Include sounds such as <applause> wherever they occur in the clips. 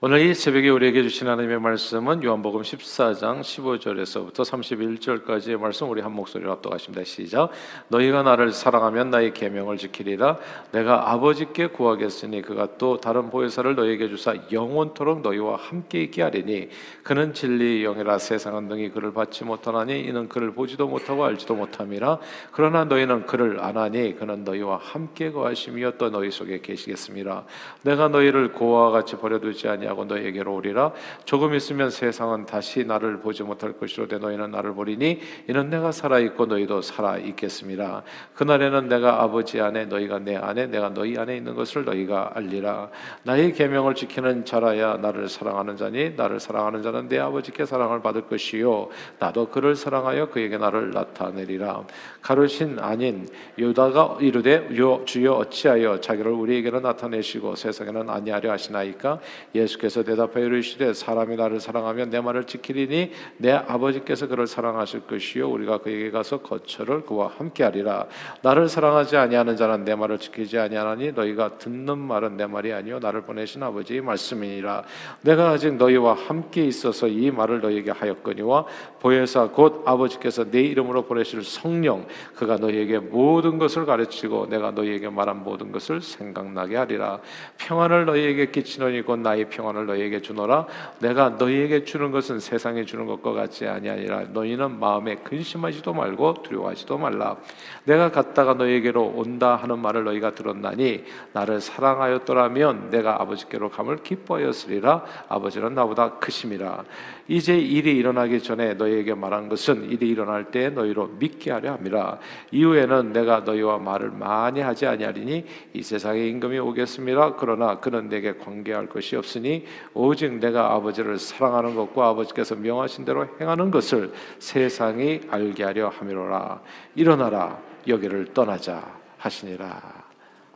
오늘 이 새벽에 우리에게 주신 하나님의 말씀은 요한복음 14장 15절에서부터 31절까지의 말씀 우리 한 목소리로 합독하십니다. 시작. 너희가 나를 사랑하면 나의 계명을 지키리라. 내가 아버지께 구하겠으니 그가 또 다른 보혜사를 너희에게 주사 영원토록 너희와 함께 있게 하리니 그는 진리의 영이라 세상은 능히 그를 받지 못하나니 이는 그를 보지도 못하고 알지도 못함이라. 그러나 너희는 그를 아나니 그는 너희와 함께 거하심이여 또 너희 속에 계시겠습니다. 내가 너희를 고아와 같이 버려두지 아니 아니하고 너희에게로 오리라. 조금 있으면 세상은 다시 나를 보지 못할 것이로되 너희는 나를 보리니 이는 내가 살아 있고 너희도 살아 있겠습니다. 그날에는 내가 아버지 안에 너희가 내 안에 내가 너희 안에 있는 것을 너희가 알리라. 나의 계명을 지키는 자라야 나를 사랑하는 자니 나를 사랑하는 자는 내 아버지께 사랑을 받을 것이요. 나도 그를 사랑하여 그에게 나를 나타내리라. 가르신 아닌 유다가 이르되 주여 어찌하여 자기를 우리에게는 나타내시고 세상에는 아니하려 하시나이까? 예수 예수께서 대답하여 이르시되 사람이 나를 사랑하면 내 말을 지키리니 내 아버지께서 그를 사랑하실 것이요 우리가 그에게 가서 거처를 그와 함께하리라. 나를 사랑하지 아니하는 자는 내 말을 지키지 아니하나니 너희가 듣는 말은 내 말이 아니요 나를 보내신 아버지의 말씀이니라. 내가 아직 너희와 함께 있어서 이 말을 너희에게 하였거니와 보혜사 곧 아버지께서 내 이름으로 보내실 성령 그가 너희에게 모든 것을 가르치고 내가 너희에게 말한 모든 것을 생각나게 하리라. 평안을 너희에게 끼치노니 곧 나의 평안 평안을 너희에게 주노라. 내가 너희에게 주는 것은 세상에 주는 것과 같지 아니하니라. 너희는 마음에 근심하지도 말고 두려워하지도 말라. 내가 갔다가 너희에게로 온다 하는 말을 너희가 들었나니 나를 사랑하였더라면 내가 아버지께로 감을 기뻐하였으리라. 아버지는 나보다 크심이라. 이제 일이 일어나기 전에 너희에게 말한 것은 일이 일어날 때 너희로 믿게 하려 함이라. 이후에는 내가 너희와 말을 많이 하지 아니하리니 이 세상에 임금이 오겠습니다. 그러나 그는 내게 관계할 것이 없으니 오직 내가 아버지를 사랑하는 것과 아버지께서 명하신 대로 행하는 것을 세상이 알게 하려 함이로라 일어나라 여기를 떠나자 하시니라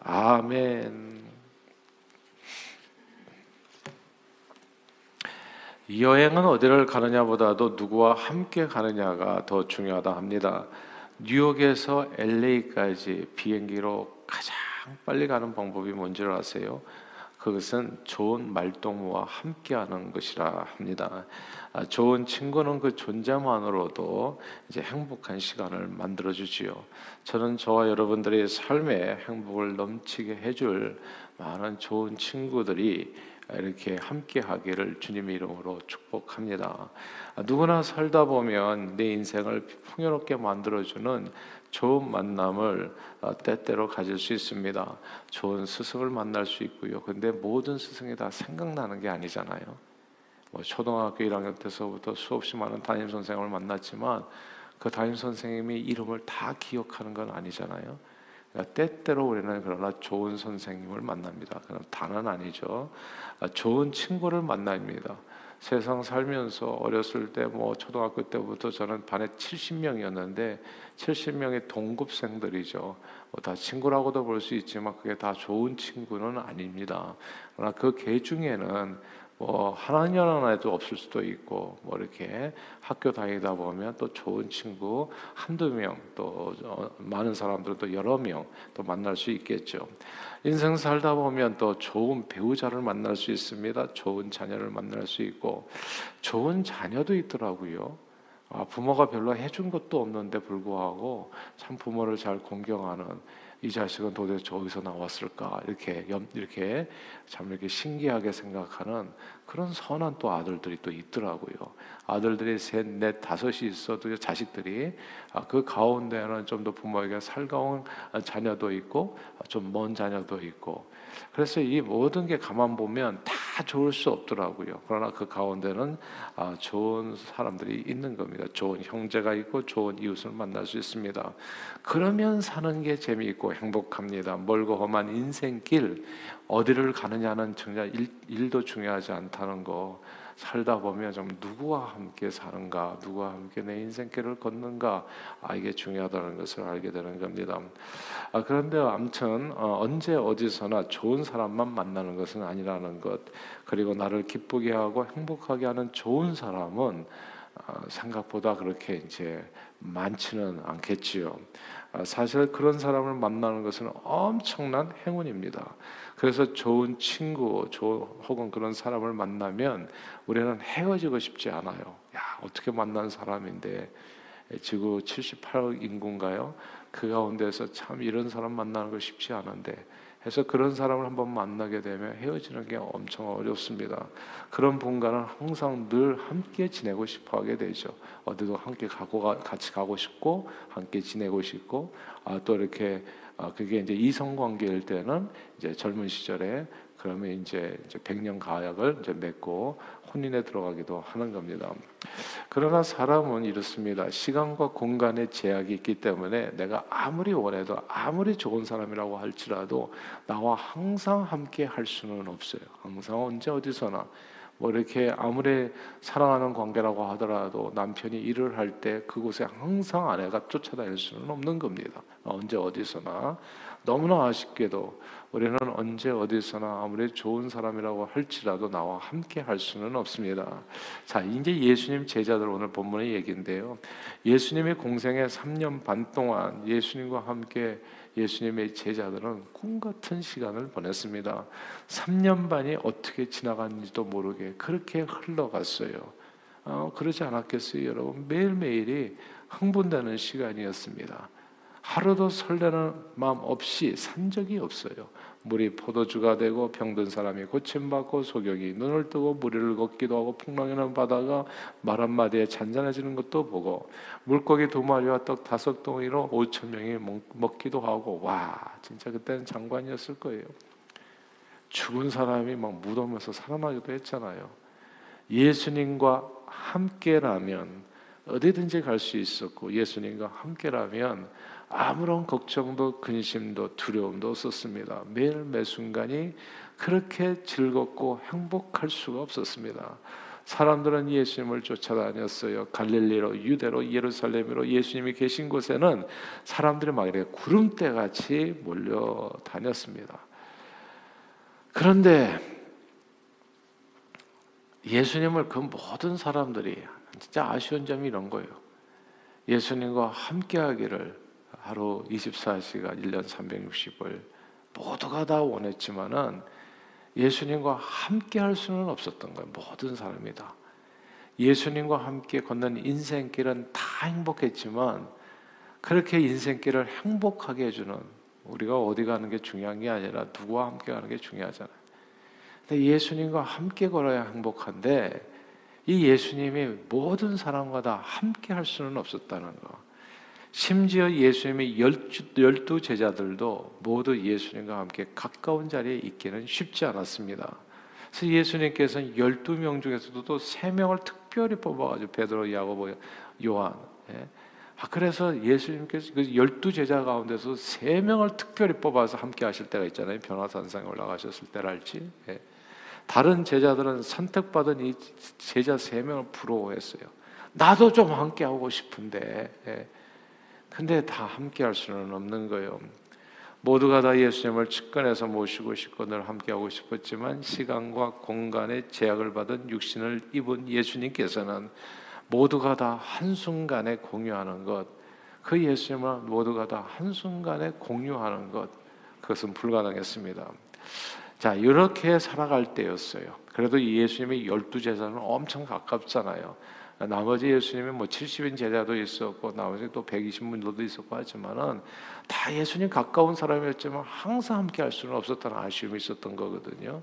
아멘 여행은 어디를 가느냐보다도 누구와 함께 가느냐가 더 중요하다 합니다. 뉴욕에서 LA까지 비행기로 가장 빨리 가는 방법이 뭔지를 아세요? 그것은 좋은 말동무와 함께하는 것이라 합니다. 아, 좋은 친구는 그 존재만으로도 이제 행복한 시간을 만들어 주지요. 저는 저와 여러분들의 삶에 행복을 넘치게 해줄 많은 좋은 친구들이 이렇게 함께 하기를 주님의 이름으로 축복합니다. 누구나 살다 보면 내 인생을 풍요롭게 만들어주는 좋은 만남을 어, 때때로 가질 수 있습니다. 좋은 스승을 만날 수 있고요. 근데 모든 스승이 다 생각나는 게 아니잖아요. 뭐 초등학교 1학년 때서부터 수없이 많은 담임 선생을 만났지만 그 담임 선생님이 이름을 다 기억하는 건 아니잖아요. 그러니까 때때로 우리는 그러나 좋은 선생님을 만납니다. 그럼 다는 아니죠. 아, 좋은 친구를 만납니다. 세상 살면서 어렸을 때 뭐 초등학교 때부터 저는 반에 70명이었는데 70명의 동급생들이죠. 뭐 다 친구라고도 볼 수 있지만 그게 다 좋은 친구는 아닙니다. 그러나 그 개 중에는 뭐 하나년 하나에도 없을 수도 있고 뭐 이렇게 학교 다니다 보면 또 좋은 친구 한두 명또 어, 많은 사람들도 여러 명 또 만날 수 있겠죠. 인생 살다 보면 또 좋은 배우자를 만날 수 있습니다. 좋은 자녀를 만날 수 있고 좋은 자녀도 있더라고요. 아, 부모가 별로 해준 것도 없는데 불구하고 참 부모를 잘 공경하는 이 자식은 도대체 어디서 나왔을까 이렇게 이렇게 참 이렇게 신기하게 생각하는 그런 선한 또 아들들이 또 있더라고요. 아들들이 셋, 넷, 다섯이 있어도 자식들이 아, 그 가운데는 좀 더 부모에게 살가운 자녀도 있고 좀 먼 자녀도 있고 그래서 이 모든 게 가만 보면 다 좋을 수 없더라고요. 그러나 그 가운데는 아, 좋은 사람들이 있는 겁니다. 좋은 형제가 있고 좋은 이웃을 만날 수 있습니다. 그러면 사는 게 재미있고 행복합니다. 멀고 험한 인생길 어디를 가느냐는 정말 일, 일도 중요하지 않다는 거. 살다 보면 좀 누구와 함께 사는가, 누구와 함께 내 인생길을 걷는가, 아 이게 중요하다는 것을 알게 되는 겁니다. 아, 그런데 아무튼 어, 언제 어디서나 좋은 사람만 만나는 것은 아니라는 것, 그리고 나를 기쁘게 하고 행복하게 하는 좋은 사람은 어, 생각보다 그렇게 이제 많지는 않겠지요. 아, 사실 그런 사람을 만나는 것은 엄청난 행운입니다. 그래서 좋은 친구, 혹은 그런 사람을 만나면 우리는 헤어지고 싶지 않아요. 야 어떻게 만난 사람인데 지구 78억 인구인가요? 그 가운데서 참 이런 사람 만나는 거 쉽지 않은데 해서 그런 사람을 한번 만나게 되면 헤어지는 게 엄청 어렵습니다. 그런 분과는 항상 늘 함께 지내고 싶어 하게 되죠. 어디도 함께 가고 같이 가고 싶고 함께 지내고 싶고 아, 또 이렇게 아, 그게 이제 이성 관계일 때는 이제 젊은 시절에 그러면 이제 백년 가약을 이제 맺고 혼인에 들어가기도 하는 겁니다. 그러나 사람은 이렇습니다. 시간과 공간의 제약이 있기 때문에 내가 아무리 원해도 아무리 좋은 사람이라고 할지라도 나와 항상 함께 할 수는 없어요. 항상 언제 어디서나 뭐 이렇게 아무리 사랑하는 관계라고 하더라도 남편이 일을 할 때 그곳에 항상 아내가 쫓아다닐 수는 없는 겁니다. 언제 어디서나 너무나 아쉽게도 우리는 언제 어디서나 아무리 좋은 사람이라고 할지라도 나와 함께 할 수는 없습니다. 자, 이제 예수님 제자들 오늘 본문의 얘기인데요. 예수님의 공생의 3년 반 동안 예수님과 함께 예수님의 제자들은 꿈 같은 시간을 보냈습니다. 3년 반이 어떻게 지나갔는지도 모르게 그렇게 흘러갔어요. 어, 그러지 않았겠어요, 여러분? 매일매일이 흥분되는 시간이었습니다. 하루도 설레는 마음 없이 산 적이 없어요. 물이 포도주가 되고 병든 사람이 고침받고 소경이 눈을 뜨고 무리를 걷기도 하고 풍랑이는 바다가 말 한마디에 잔잔해지는 것도 보고 물고기 두 마리와 떡 다섯 덩이로 오천 명이 먹기도 하고 와 진짜 그때는 장관이었을 거예요. 죽은 사람이 막 무덤에서 살아나기도 했잖아요. 예수님과 함께라면 어디든지 갈 수 있었고 예수님과 함께라면 아무런 걱정도 근심도 두려움도 없었습니다. 매일 매 순간이 그렇게 즐겁고 행복할 수가 없었습니다. 사람들은 예수님을 쫓아다녔어요. 갈릴리로, 유대로, 예루살렘으로 예수님이 계신 곳에는 사람들이 막 이렇게 구름대 같이 몰려 다녔습니다. 그런데 예수님을 그 모든 사람들이 진짜 아쉬운 점이 이런 거예요. 예수님과 함께 하기를 하루 24시간 1년 360을 모두가 다 원했지만은 예수님과 함께 할 수는 없었던 거예요. 모든 사람이 다. 예수님과 함께 걷는 인생길은 다 행복했지만 그렇게 인생길을 행복하게 해주는 우리가 어디 가는 게 중요한 게 아니라 누구와 함께 가는 게 중요하잖아요. 근데 예수님과 함께 걸어야 행복한데 이 예수님이 모든 사람과 다 함께 할 수는 없었다는 거. 심지어 예수님의 열두 제자들도 모두 예수님과 함께 가까운 자리에 있기는 쉽지 않았습니다. 그래서 예수님께서는 열두 명 중에서도 세 명을 특별히 뽑아가지고 베드로, 야고보, 요한. 예. 아, 그래서 예수님께서 그 열두 제자 가운데서 세 명을 특별히 뽑아서 함께 하실 때가 있잖아요. 변화산상에 올라가셨을 때랄지. 예. 다른 제자들은 선택받은 이 제자 세 명을 부러워했어요. 나도 좀 함께 하고 싶은데. 예. 근데 다 함께 할 수는 없는 거예요. 모두가 다 예수님을 측근에서 모시고 싶고 늘 함께하고 싶었지만 시간과 공간의 제약을 받은 육신을 입은 예수님께서는 모두가 다 한순간에 공유하는 것, 그 예수님을 모두가 다 한순간에 공유하는 것, 그것은 불가능했습니다. 자, 이렇게 살아갈 때였어요. 그래도 예수님의 열두 제자는 엄청 가깝잖아요. 나머지 예수님이 뭐 70인 제자도 있었고 나머지 또 120문도도 있었고 하지만은 다 예수님 가까운 사람이었지만 항상 함께 할 수는 없었다는 아쉬움이 있었던 거거든요.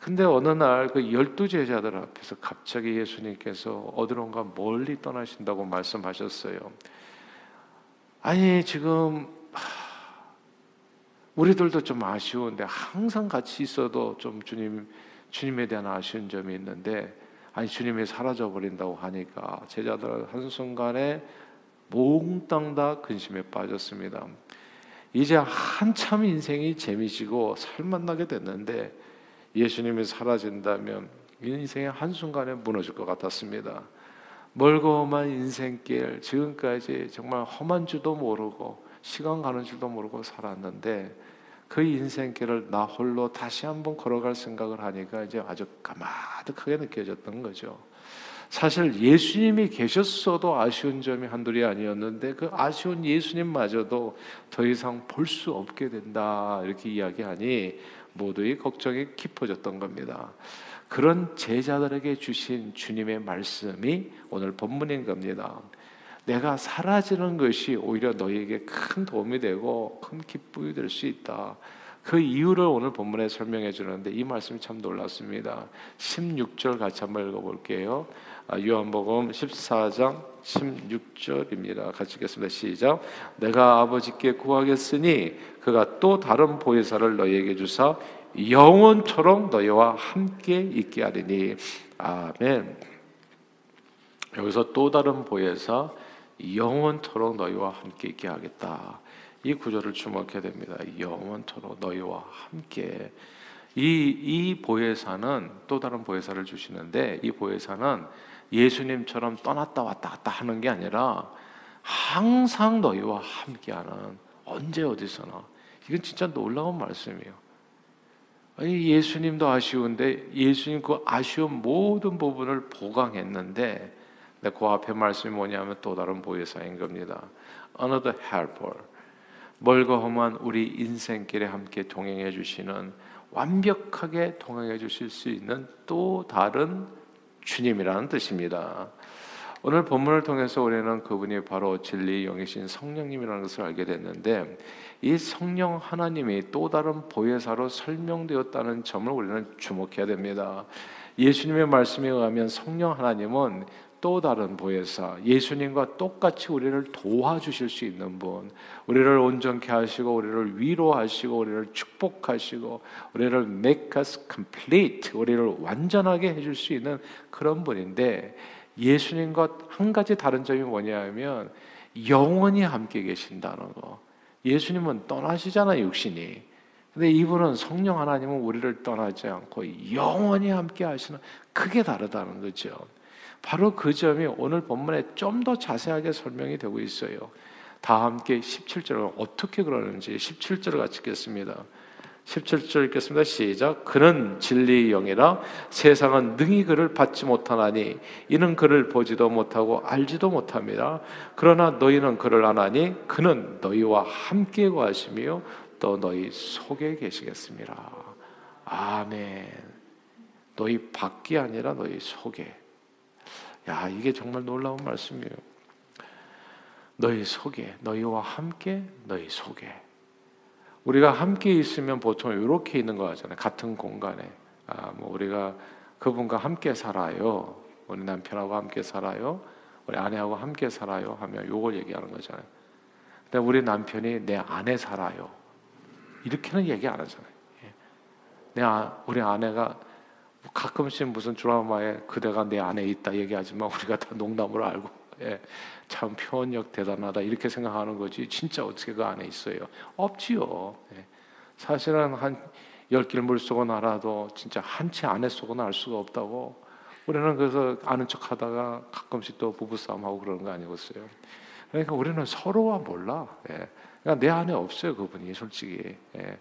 근데 어느 날 그 열두 제자들 앞에서 갑자기 예수님께서 어디론가 멀리 떠나신다고 말씀하셨어요. 아니 지금 우리들도 좀 아쉬운데 항상 같이 있어도 좀 주님 주님에 대한 아쉬운 점이 있는데 아니 주님이 사라져 버린다고 하니까 제자들 한 순간에 몽땅 다 근심에 빠졌습니다. 이제 한참 인생이 재미지고 살만나게 됐는데 예수님이 사라진다면 인생의 한 순간에 무너질 것 같았습니다. 멀고 험한 인생길 지금까지 정말 험한 줄도 모르고 시간 가는 줄도 모르고 살았는데 그 인생길을 나 홀로 다시 한번 걸어갈 생각을 하니까 이제 아주 까마득하게 느껴졌던 거죠. 사실 예수님이 계셨어도 아쉬운 점이 한둘이 아니었는데 그 아쉬운 예수님마저도 더 이상 볼 수 없게 된다 이렇게 이야기하니 모두의 걱정이 깊어졌던 겁니다. 그런 제자들에게 주신 주님의 말씀이 오늘 본문인 겁니다. 내가 사라지는 것이 오히려 너에게 큰 도움이 되고 큰 기쁨이 될 수 있다. 그 이유를 오늘 본문에 설명해 주는데 이 말씀이 참 놀랐습니다. 16절 같이 한번 읽어 볼게요. 아, 요한복음 14장 16절입니다. 같이 읽겠습니다. 시작. 내가 아버지께 구하겠으니 그가 또 다른 보혜사를 너희에게 주사 영원토록 너희와 함께 있게 하리니 아멘. 여기서 또 다른 보혜사 영원토록 너희와 함께 있게 하겠다. 이 구절을 주목해야 됩니다. 영원토록 너희와 함께 이, 이 보혜사는 또 다른 보혜사를 주시는데 이 보혜사는 예수님처럼 떠났다 왔다 갔다 하는 게 아니라 항상 너희와 함께하는 언제 어디서나 이건 진짜 놀라운 말씀이에요. 아니 예수님도 아쉬운데 예수님 그 아쉬운 모든 부분을 보강했는데 그 앞에 말씀이 뭐냐면 또 다른 보혜사인 겁니다. Another helper. 멀고 험한 우리 인생길에 함께 동행해 주시는 완벽하게 동행해 주실 수 있는 또 다른 주님이라는 뜻입니다. 오늘 본문을 통해서 우리는 그분이 바로 진리 영이신 성령님이라는 것을 알게 됐는데 이 성령 하나님이 또 다른 보혜사로 설명되었다는 점을 우리는 주목해야 됩니다. 예수님의 말씀에 의하면 성령 하나님은 또 다른 보혜사 예수님과 똑같이 우리를 도와주실 수 있는 분 우리를 온전케 하시고 우리를 위로하시고 우리를 축복하시고 우리를 make us complete 우리를 완전하게 해줄 수 있는 그런 분인데 예수님과 한 가지 다른 점이 뭐냐면 영원히 함께 계신다는 거 예수님은 떠나시잖아요 육신이 근데 이분은 성령 하나님은 우리를 떠나지 않고 영원히 함께 하시는 크게 다르다는 거죠. 바로 그 점이 오늘 본문에 좀 더 자세하게 설명이 되고 있어요. 다 함께 17절을 어떻게 그러는지 17절을 같이 읽겠습니다. 17절 읽겠습니다. 시작. 그는 진리의 영이라 세상은 능히 그를 받지 못하나니 이는 그를 보지도 못하고 알지도 못합니다. 그러나 너희는 그를 아나니 그는 너희와 함께 거하시며 또 너희 속에 계시겠습니다. 아멘. 너희 밖이 아니라 너희 속에. 야, 이게 정말 놀라운 말씀이에요. 너희 속에, 너희와 함께, 너희 속에. 우리가 함께 있으면 보통 이렇게 있는 거 하잖아요. 같은 공간에. 아, 뭐 우리가 그분과 함께 살아요. 우리 남편하고 함께 살아요. 우리 아내하고 함께 살아요. 하면 요걸 얘기하는 거잖아요. 근데 우리 남편이 내 안에 살아요. 이렇게는 얘기 안 하잖아요. 예. 내 아, 우리 아내가 가끔씩 무슨 드라마에 그대가 내 안에 있다 얘기하지만 우리가 다 농담으로 알고 예, 참 표현력 대단하다 이렇게 생각하는 거지 진짜 어떻게 그 안에 있어요? 없지요. 예. 사실은 한 열길 물속은 알아도 진짜 한 채 안에 속은 알 수가 없다고 우리는 그래서 아는 척하다가 가끔씩 또 부부싸움하고 그러는 거 아니겠어요? 그러니까 우리는 서로와 몰라. 예. 그러니까 내 안에 없어요 그분이 솔직히. 예.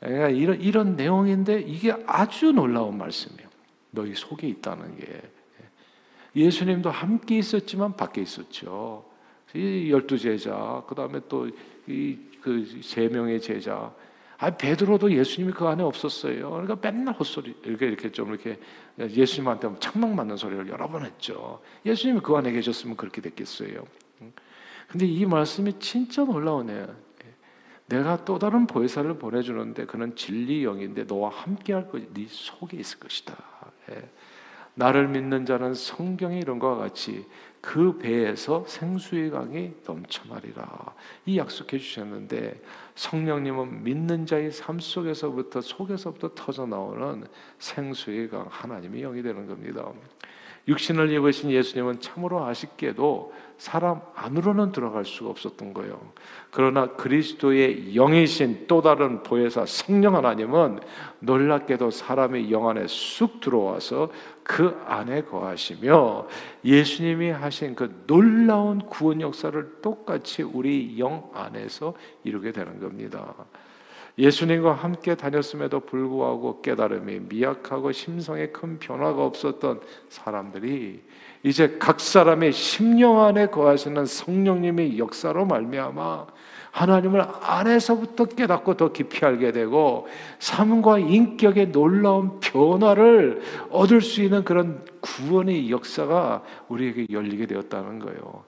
그러니까 이런, 이런 내용인데 이게 아주 놀라운 말씀이에요. 너희 속에 있다는 게. 예수님도 함께 있었지만 밖에 있었죠. 이 열두 제자, 그 다음에 또 이 그 세 명의 제자. 아 베드로도 예수님이 그 안에 없었어요. 그러니까 맨날 헛소리 이렇게 이렇게 좀 이렇게 예수님한테 창망 맞는 소리를 여러 번 했죠. 예수님이 그 안에 계셨으면 그렇게 됐겠어요. 근데 이 말씀이 진짜 놀라우네요. 내가 또 다른 보혜사를 보내주는데 그는 진리 영인데 너와 함께할 것, 네 속에 있을 것이다. 예. 나를 믿는 자는 성경에 이런 것과 같이 그 배에서 생수의 강이 넘쳐나리라. 이 약속해 주셨는데 성령님은 믿는 자의 삶 속에서부터 속에서부터 터져 나오는 생수의 강 하나님의 영이 되는 겁니다. 육신을 입으신 예수님은 참으로 아쉽게도 사람 안으로는 들어갈 수가 없었던 거예요. 그러나 그리스도의 영이신 또 다른 보혜사 성령 하나님은 놀랍게도 사람의 영 안에 쑥 들어와서 그 안에 거하시며 예수님이 하신 그 놀라운 구원 역사를 똑같이 우리 영 안에서 이루게 되는 겁니다. 예수님과 함께 다녔음에도 불구하고 깨달음이 미약하고 심성에 큰 변화가 없었던 사람들이 이제 각 사람의 심령 안에 거하시는 성령님의 역사로 말미암아 하나님을 안에서부터 깨닫고 더 깊이 알게 되고 삶과 인격의 놀라운 변화를 얻을 수 있는 그런 구원의 역사가 우리에게 열리게 되었다는 거예요.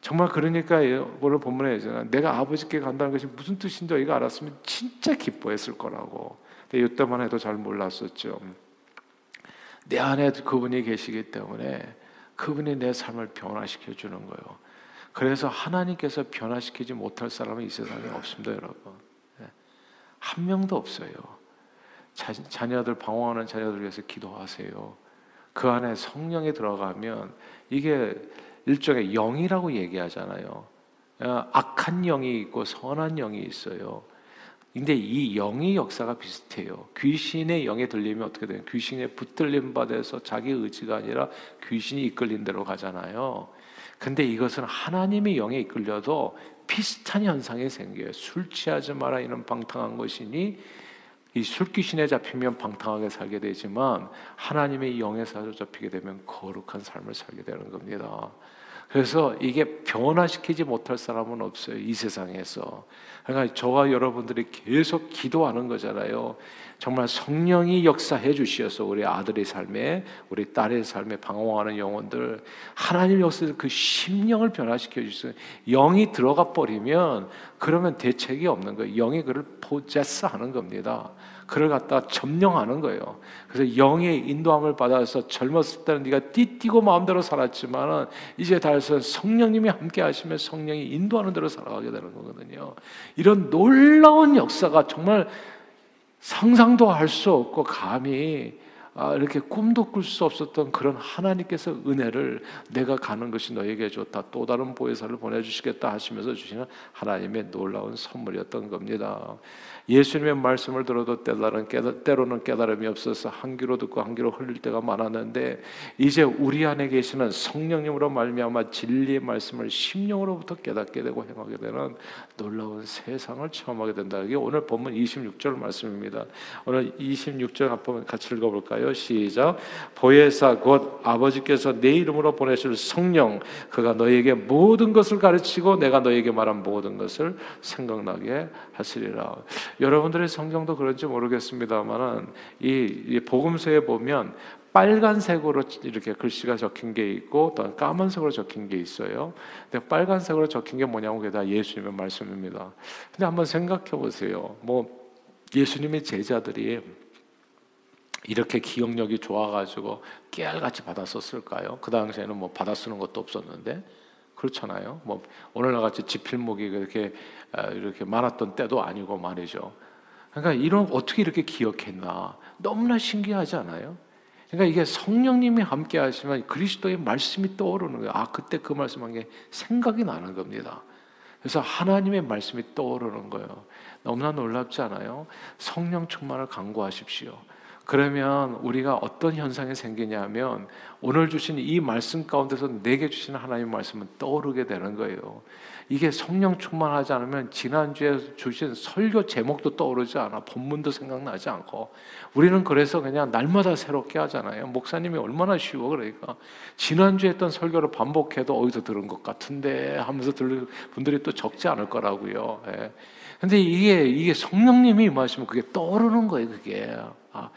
정말 그러니까 오늘 본문에 내가 아버지께 간다는 것이 무슨 뜻인지 이거 알았으면 진짜 기뻐했을 거라고. 근데 이때만 해도 잘 몰랐었죠. 내 안에 그분이 계시기 때문에 그분이 내 삶을 변화시켜 주는 거예요. 그래서 하나님께서 변화시키지 못할 사람은 이 세상에 없습니다, 여러분. 예. 한 명도 없어요. 자, 자녀들 방황하는 자녀들 위해서 기도하세요. 그 안에 성령이 들어가면 이게 일종의 영이라고 얘기하잖아요. 어, 악한 영이 있고 선한 영이 있어요. 근데 이 영의 역사가 비슷해요. 귀신의 영에 들리면 어떻게 돼요? 귀신에 붙들림 받아서 자기 의지가 아니라 귀신이 이끌린 대로 가잖아요. 근데 이것은 하나님의 영에 이끌려도 비슷한 현상이 생겨요. 술 취하지 마라 이런 방탕한 것이니 이 술귀신에 잡히면 방탕하게 살게 되지만 하나님의 영에 사로잡히게 되면 거룩한 삶을 살게 되는 겁니다. 그래서 이게 변화시키지 못할 사람은 없어요. 이 세상에서. 그러니까 저와 여러분들이 계속 기도하는 거잖아요. 정말 성령이 역사해 주시어서 우리 아들의 삶에 우리 딸의 삶에 방황하는 영혼들 하나님 역사에서 그 심령을 변화시켜 주세요. 영이 들어가 버리면 그러면 대책이 없는 거예요. 영이 그를 포제스 하는 겁니다. 그를 갖다 점령하는 거예요. 그래서 영의 인도함을 받아서 젊었을 때는 네가 띠띠고 마음대로 살았지만은 이제 달서 성령님이 함께 하시면 성령이 인도하는 대로 살아가게 되는 거거든요. 이런 놀라운 역사가 정말 상상도 할 수 없고 감히 아, 이렇게 꿈도 꿀 수 없었던 그런 하나님께서 은혜를 내가 가는 것이 너에게 좋다. 또 다른 보혜사를 보내주시겠다 하시면서 주시는 하나님의 놀라운 선물이었던 겁니다. 예수님의 말씀을 들어도 때다른 깨달, 때로는 깨달음이 없어서 한 귀로 듣고 한 귀로 흘릴 때가 많았는데 이제 우리 안에 계시는 성령님으로 말미암아 진리의 말씀을 심령으로부터 깨닫게 되고 행하게 되는 놀라운 세상을 체험하게 된다. 이게 오늘 본문 26절 말씀입니다. 오늘 26절 한번 같이 읽어볼까요? 시작. 보혜사 곧 아버지께서 내 이름으로 보내실 성령 그가 너에게 모든 것을 가르치고 내가 너에게 말한 모든 것을 생각나게 하시리라. 여러분들의 성경도 그런지 모르겠습니다만은 이, 이 복음서에 보면 빨간색으로 이렇게 글씨가 적힌 게 있고 또 까만색으로 적힌 게 있어요. 근데 빨간색으로 적힌 게 뭐냐고 그게 다 예수님의 말씀입니다. 근데 한번 생각해 보세요. 뭐 예수님의 제자들이 이렇게 기억력이 좋아가지고 깨알같이 받았었을까요? 그 당시에는 뭐 받아 쓰는 것도 없었는데 그렇잖아요. 뭐 오늘날 같이 지필목이 그렇게 아, 이렇게 많았던 때도 아니고 말이죠. 그러니까 이런 어떻게 이렇게 기억했나 너무나 신기하지 않아요? 그러니까 이게 성령님이 함께 하시면 그리스도의 말씀이 떠오르는 거예요. 아 그때 그 말씀한 게 생각이 나는 겁니다. 그래서 하나님의 말씀이 떠오르는 거예요. 너무나 놀랍지 않아요? 성령 충만을 강구하십시오. 그러면 우리가 어떤 현상이 생기냐면 오늘 주신 이 말씀 가운데서 내게 주신 하나님의 말씀은 떠오르게 되는 거예요. 이게 성령 충만하지 않으면 지난주에 주신 설교 제목도 떠오르지 않아. 본문도 생각나지 않고. 우리는 그래서 그냥 날마다 새롭게 하잖아요. 목사님이 얼마나 쉬워. 그러니까. 지난주에 했던 설교를 반복해도 어디서 들은 것 같은데 하면서 들을 분들이 또 적지 않을 거라고요. 예. 근데 이게, 이게 성령님이 임하시면 그게 떠오르는 거예요, 그게. 아,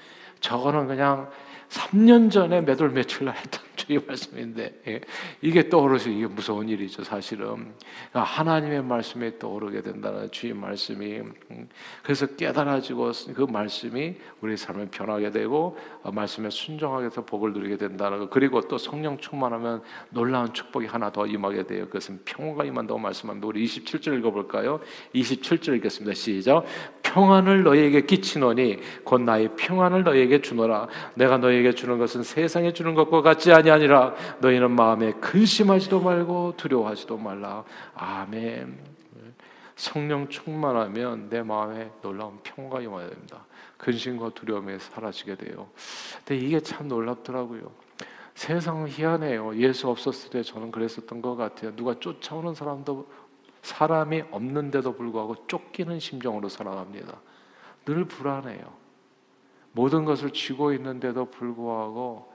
저거는 그냥 3년 전에 몇월 며칠 날 했던 <laughs> 주의 말씀인데 예. 이게 떠오르서 이게 무서운 일이죠 사실은. 그러니까 하나님의 말씀이 떠오르게 된다는 주의 말씀이 음. 그래서 깨달아지고 그 말씀이 우리 삶을 변하게 되고 어, 말씀에 순종하게 해서 복을 누리게 된다는 거. 그리고 또 성령 충만하면 놀라운 축복이 하나 더 임하게 돼요. 그것은 평화가 임한다고 말씀합니다 우리 27절 읽어볼까요? 27절 읽겠습니다. 시작 평안을 너희에게 끼치노니 곧 나의 평안을 너희에게 주노라 내가 너희에게 주는 것은 세상에 주는 것과 같지 아니 아니라 너희는 마음에 근심하지도 말고 두려워하지도 말라. 아멘. 성령 충만하면 내 마음에 놀라운 평화가 임하야 됩니다. 근심과 두려움이 사라지게 돼요. 근데 이게 참 놀랍더라고요. 세상은 희한해요. 예수 없었을 때 저는 그랬었던 것 같아요. 누가 쫓아오는 사람도 사람이 없는데도 불구하고 쫓기는 심정으로 살아갑니다. 늘 불안해요. 모든 것을 쥐고 있는데도 불구하고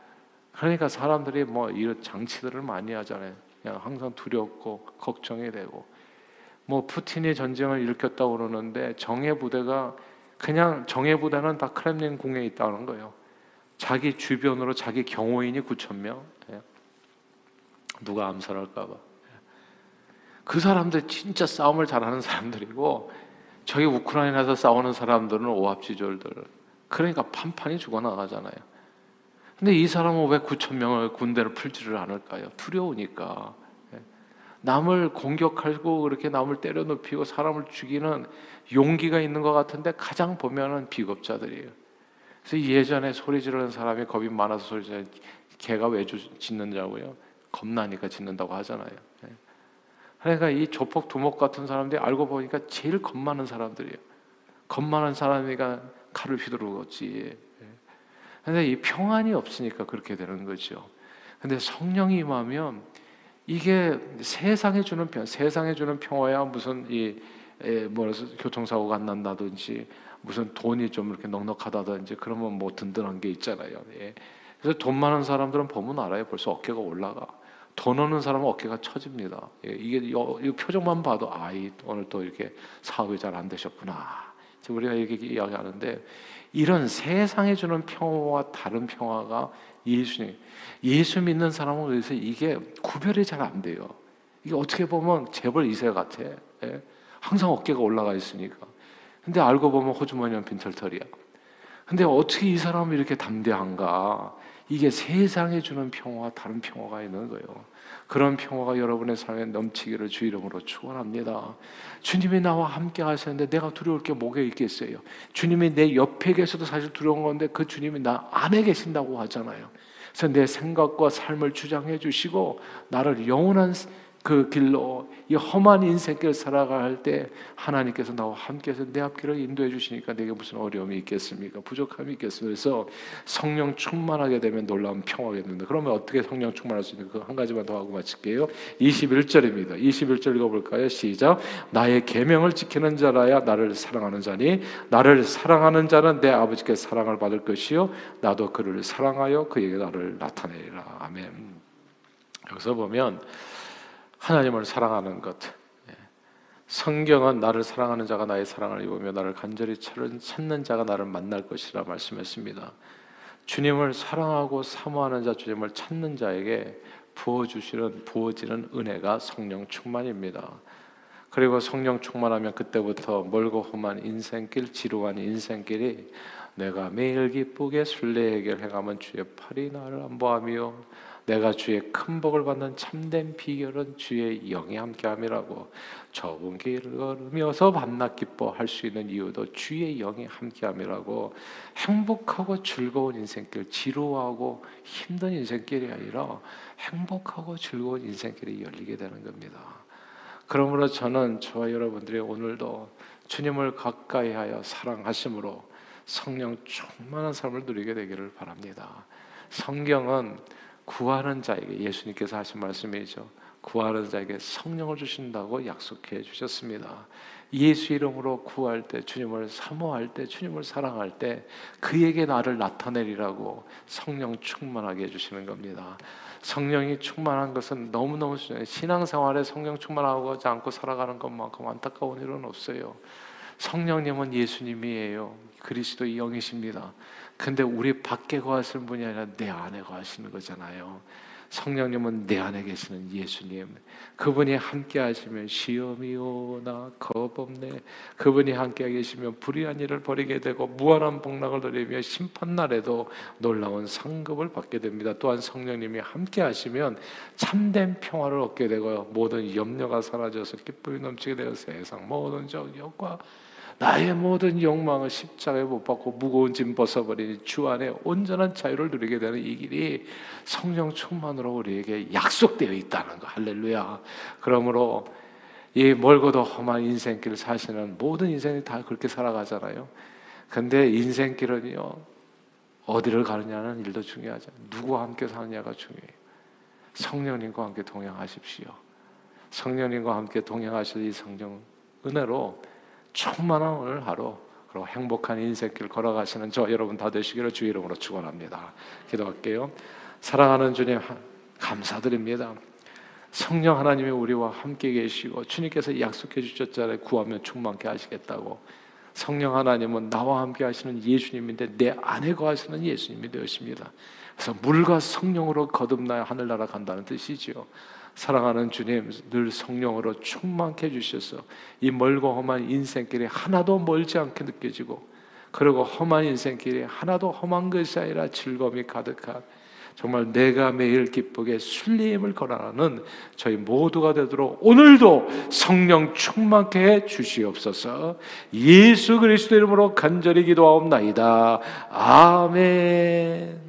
그러니까 사람들이 뭐 이런 장치들을 많이 하잖아요. 그냥 항상 두렵고 걱정이 되고 뭐 푸틴이 전쟁을 일으켰다고 그러는데 정예 부대가 그냥 정예 부대는 다 크렘린 궁에 있다는 거예요. 자기 주변으로 자기 경호인이 9천 명. 예. 누가 암살할까 봐. 그 사람들 진짜 싸움을 잘하는 사람들이고 저기 우크라이나에서 싸우는 사람들은 오합지졸들. 그러니까 판판이 죽어나가잖아요. 근데 이 사람은 왜 9천 명을 군대를 풀지를 않을까요? 두려우니까. 예. 남을 공격하고 그렇게 남을 때려 눕히고 사람을 죽이는 용기가 있는 것 같은데 가장 보면은 비겁자들이에요. 그래서 예전에 소리 지르는 사람이 겁이 많아서 소리 지르 개가 왜 짖는다고요? 겁나니까 짖는다고 하잖아요. 예. 그러니까 이 조폭 두목 같은 사람들이 알고 보니까 제일 겁 많은 사람들이에요. 겁 많은 사람이가 칼을 휘두르겠지. 근데 이 평안이 없으니까 그렇게 되는 거죠. 근데 성령이 임하면 이게 세상에 주는 평, 세상에 주는 평화야 무슨 이 뭐라서 교통사고가 안 난다든지 무슨 돈이 좀 이렇게 넉넉하다든지 그러면 뭐 든든한 게 있잖아요. 예. 그래서 돈 많은 사람들은 보면 알아요. 벌써 어깨가 올라가. 돈 없는 사람은 어깨가 처집니다. 예. 이게 이 표정만 봐도 아이 오늘 또 이렇게 사업이 잘 안 되셨구나. 우리가 이렇게 이야기하는데 이런 세상에 주는 평화와 다른 평화가 예수님, 예수 믿는 사람은 그래서 이게 구별이 잘 안 돼요. 이게 어떻게 보면 재벌 이세 같아. 예? 항상 어깨가 올라가 있으니까. 근데 알고 보면 호주머니는 빈털털이야. 근데 어떻게 이 사람이 이렇게 담대한가? 이게 세상에 주는 평화와 다른 평화가 있는 거예요. 그런 평화가 여러분의 삶에 넘치기를 주 이름으로 축원합니다. 주님이 나와 함께 하셨는데 내가 두려울 게 뭐가 있겠어요? 주님이 내 옆에 계셔도 사실 두려운 건데 그 주님이 나 안에 계신다고 하잖아요. 그래서 내 생각과 삶을 주장해 주시고 나를 영원한 그 길로 이 험한 인생길 살아갈 때 하나님께서 나와 함께해서 내 앞길을 인도해 주시니까 내게 무슨 어려움이 있겠습니까? 부족함이 있겠습니까? 그래서 성령 충만하게 되면 놀라운 평화가 있는데 그러면 어떻게 성령 충만할 수 있는 그한 가지만 더 하고 마칠게요. 21절입니다. 21절 읽어볼까요? 시작. 나의 계명을 지키는 자라야 나를 사랑하는 자니 나를 사랑하는 자는 내 아버지께 사랑을 받을 것이요 나도 그를 사랑하여 그에게 나를 나타내리라. 아멘. 여기서 보면 하나님을 사랑하는 것. 예. 성경은 나를 사랑하는 자가 나의 사랑을 입으며 나를 간절히 찾는 자가 나를 만날 것이라 말씀했습니다. 주님을 사랑하고 사모하는 자, 주님을 찾는 자에게 부어 주시는 부어지는 은혜가 성령 충만입니다. 그리고 성령 충만하면 그때부터 멀고 험한 인생길, 지루한 인생길이 내가 매일 기쁘게 순례의 해가면 주의 팔이 나를 안보하며 내가 주의 큰 복을 받는 참된 비결은 주의 영이 함께함이라고 좁은 길을 걸으면서 밤낮 기뻐할 수 있는 이유도 주의 영이 함께함이라고 행복하고 즐거운 인생길, 지루하고 힘든 인생길이 아니라 행복하고 즐거운 인생길이 열리게 되는 겁니다. 그러므로 저는 저와 여러분들이 오늘도 주님을 가까이하여 사랑하심으로 성령 충만한 삶을 누리게 되기를 바랍니다. 성경은 구하는 자에게 예수님께서 하신 말씀이죠. 구하는 자에게 성령을 주신다고 약속해 주셨습니다. 예수 이름으로 구할 때 주님을 사모할 때 주님을 사랑할 때 그에게 나를 나타내리라고 성령 충만하게 해 주시는 겁니다. 성령이 충만한 것은 너무너무 중요해요. 신앙생활에 성령 충만하지 않고 살아가는 것만큼 안타까운 일은 없어요. 성령님은 예수님이에요. 그리스도의 영이십니다. 근데 우리 밖에 거하시는 분이 아니라 내 안에 거하시는 거잖아요. 성령님은 내 안에 계시는 예수님. 그분이 함께 하시면 시험이 오나 겁없네. 그분이 함께 계시면 불의한 일을 벌이게 되고 무한한 복락을 누리며 심판날에도 놀라운 상급을 받게 됩니다. 또한 성령님이 함께 하시면 참된 평화를 얻게 되고 모든 염려가 사라져서 기쁨이 넘치게 되어 세상 모든 적역과 나의 모든 욕망을 십자가에 못 받고 무거운 짐 벗어버리니 주 안에 온전한 자유를 누리게 되는 이 길이 성령 충만으로 우리에게 약속되어 있다는 거 할렐루야. 그러므로 이 멀고도 험한 인생길을 사시는 모든 인생이 다 그렇게 살아가잖아요. 근데 인생길은요 어디를 가느냐는 일도 중요하죠. 누구와 함께 사느냐가 중요해요. 성령님과 함께 동행하십시오. 성령님과 함께 동행하실 이 성령 은혜로 충만한 오늘 하루 그리고 행복한 인생길 걸어가시는 저 여러분 다 되시기를 주 이름으로 축원합니다. 기도할게요. 사랑하는 주님 감사드립니다. 성령 하나님이 우리와 함께 계시고 주님께서 약속해 주셨잖아요. 구하면 충만케 하시겠다고. 성령 하나님은 나와 함께 하시는 예수님인데 내 안에 거하시는 예수님이 되십니다. 그래서 물과 성령으로 거듭나야 하늘나라 간다는 뜻이지요. 사랑하는 주님, 늘 성령으로 충만케 해주셔서 이 멀고 험한 인생길이 하나도 멀지 않게 느껴지고, 그리고 험한 인생길이 하나도 험한 것이 아니라 즐거움이 가득한 정말 내가 매일 기쁘게 순리임을 거라는 저희 모두가 되도록 오늘도 성령 충만케 해 주시옵소서. 예수 그리스도 이름으로 간절히 기도하옵나이다. 아멘.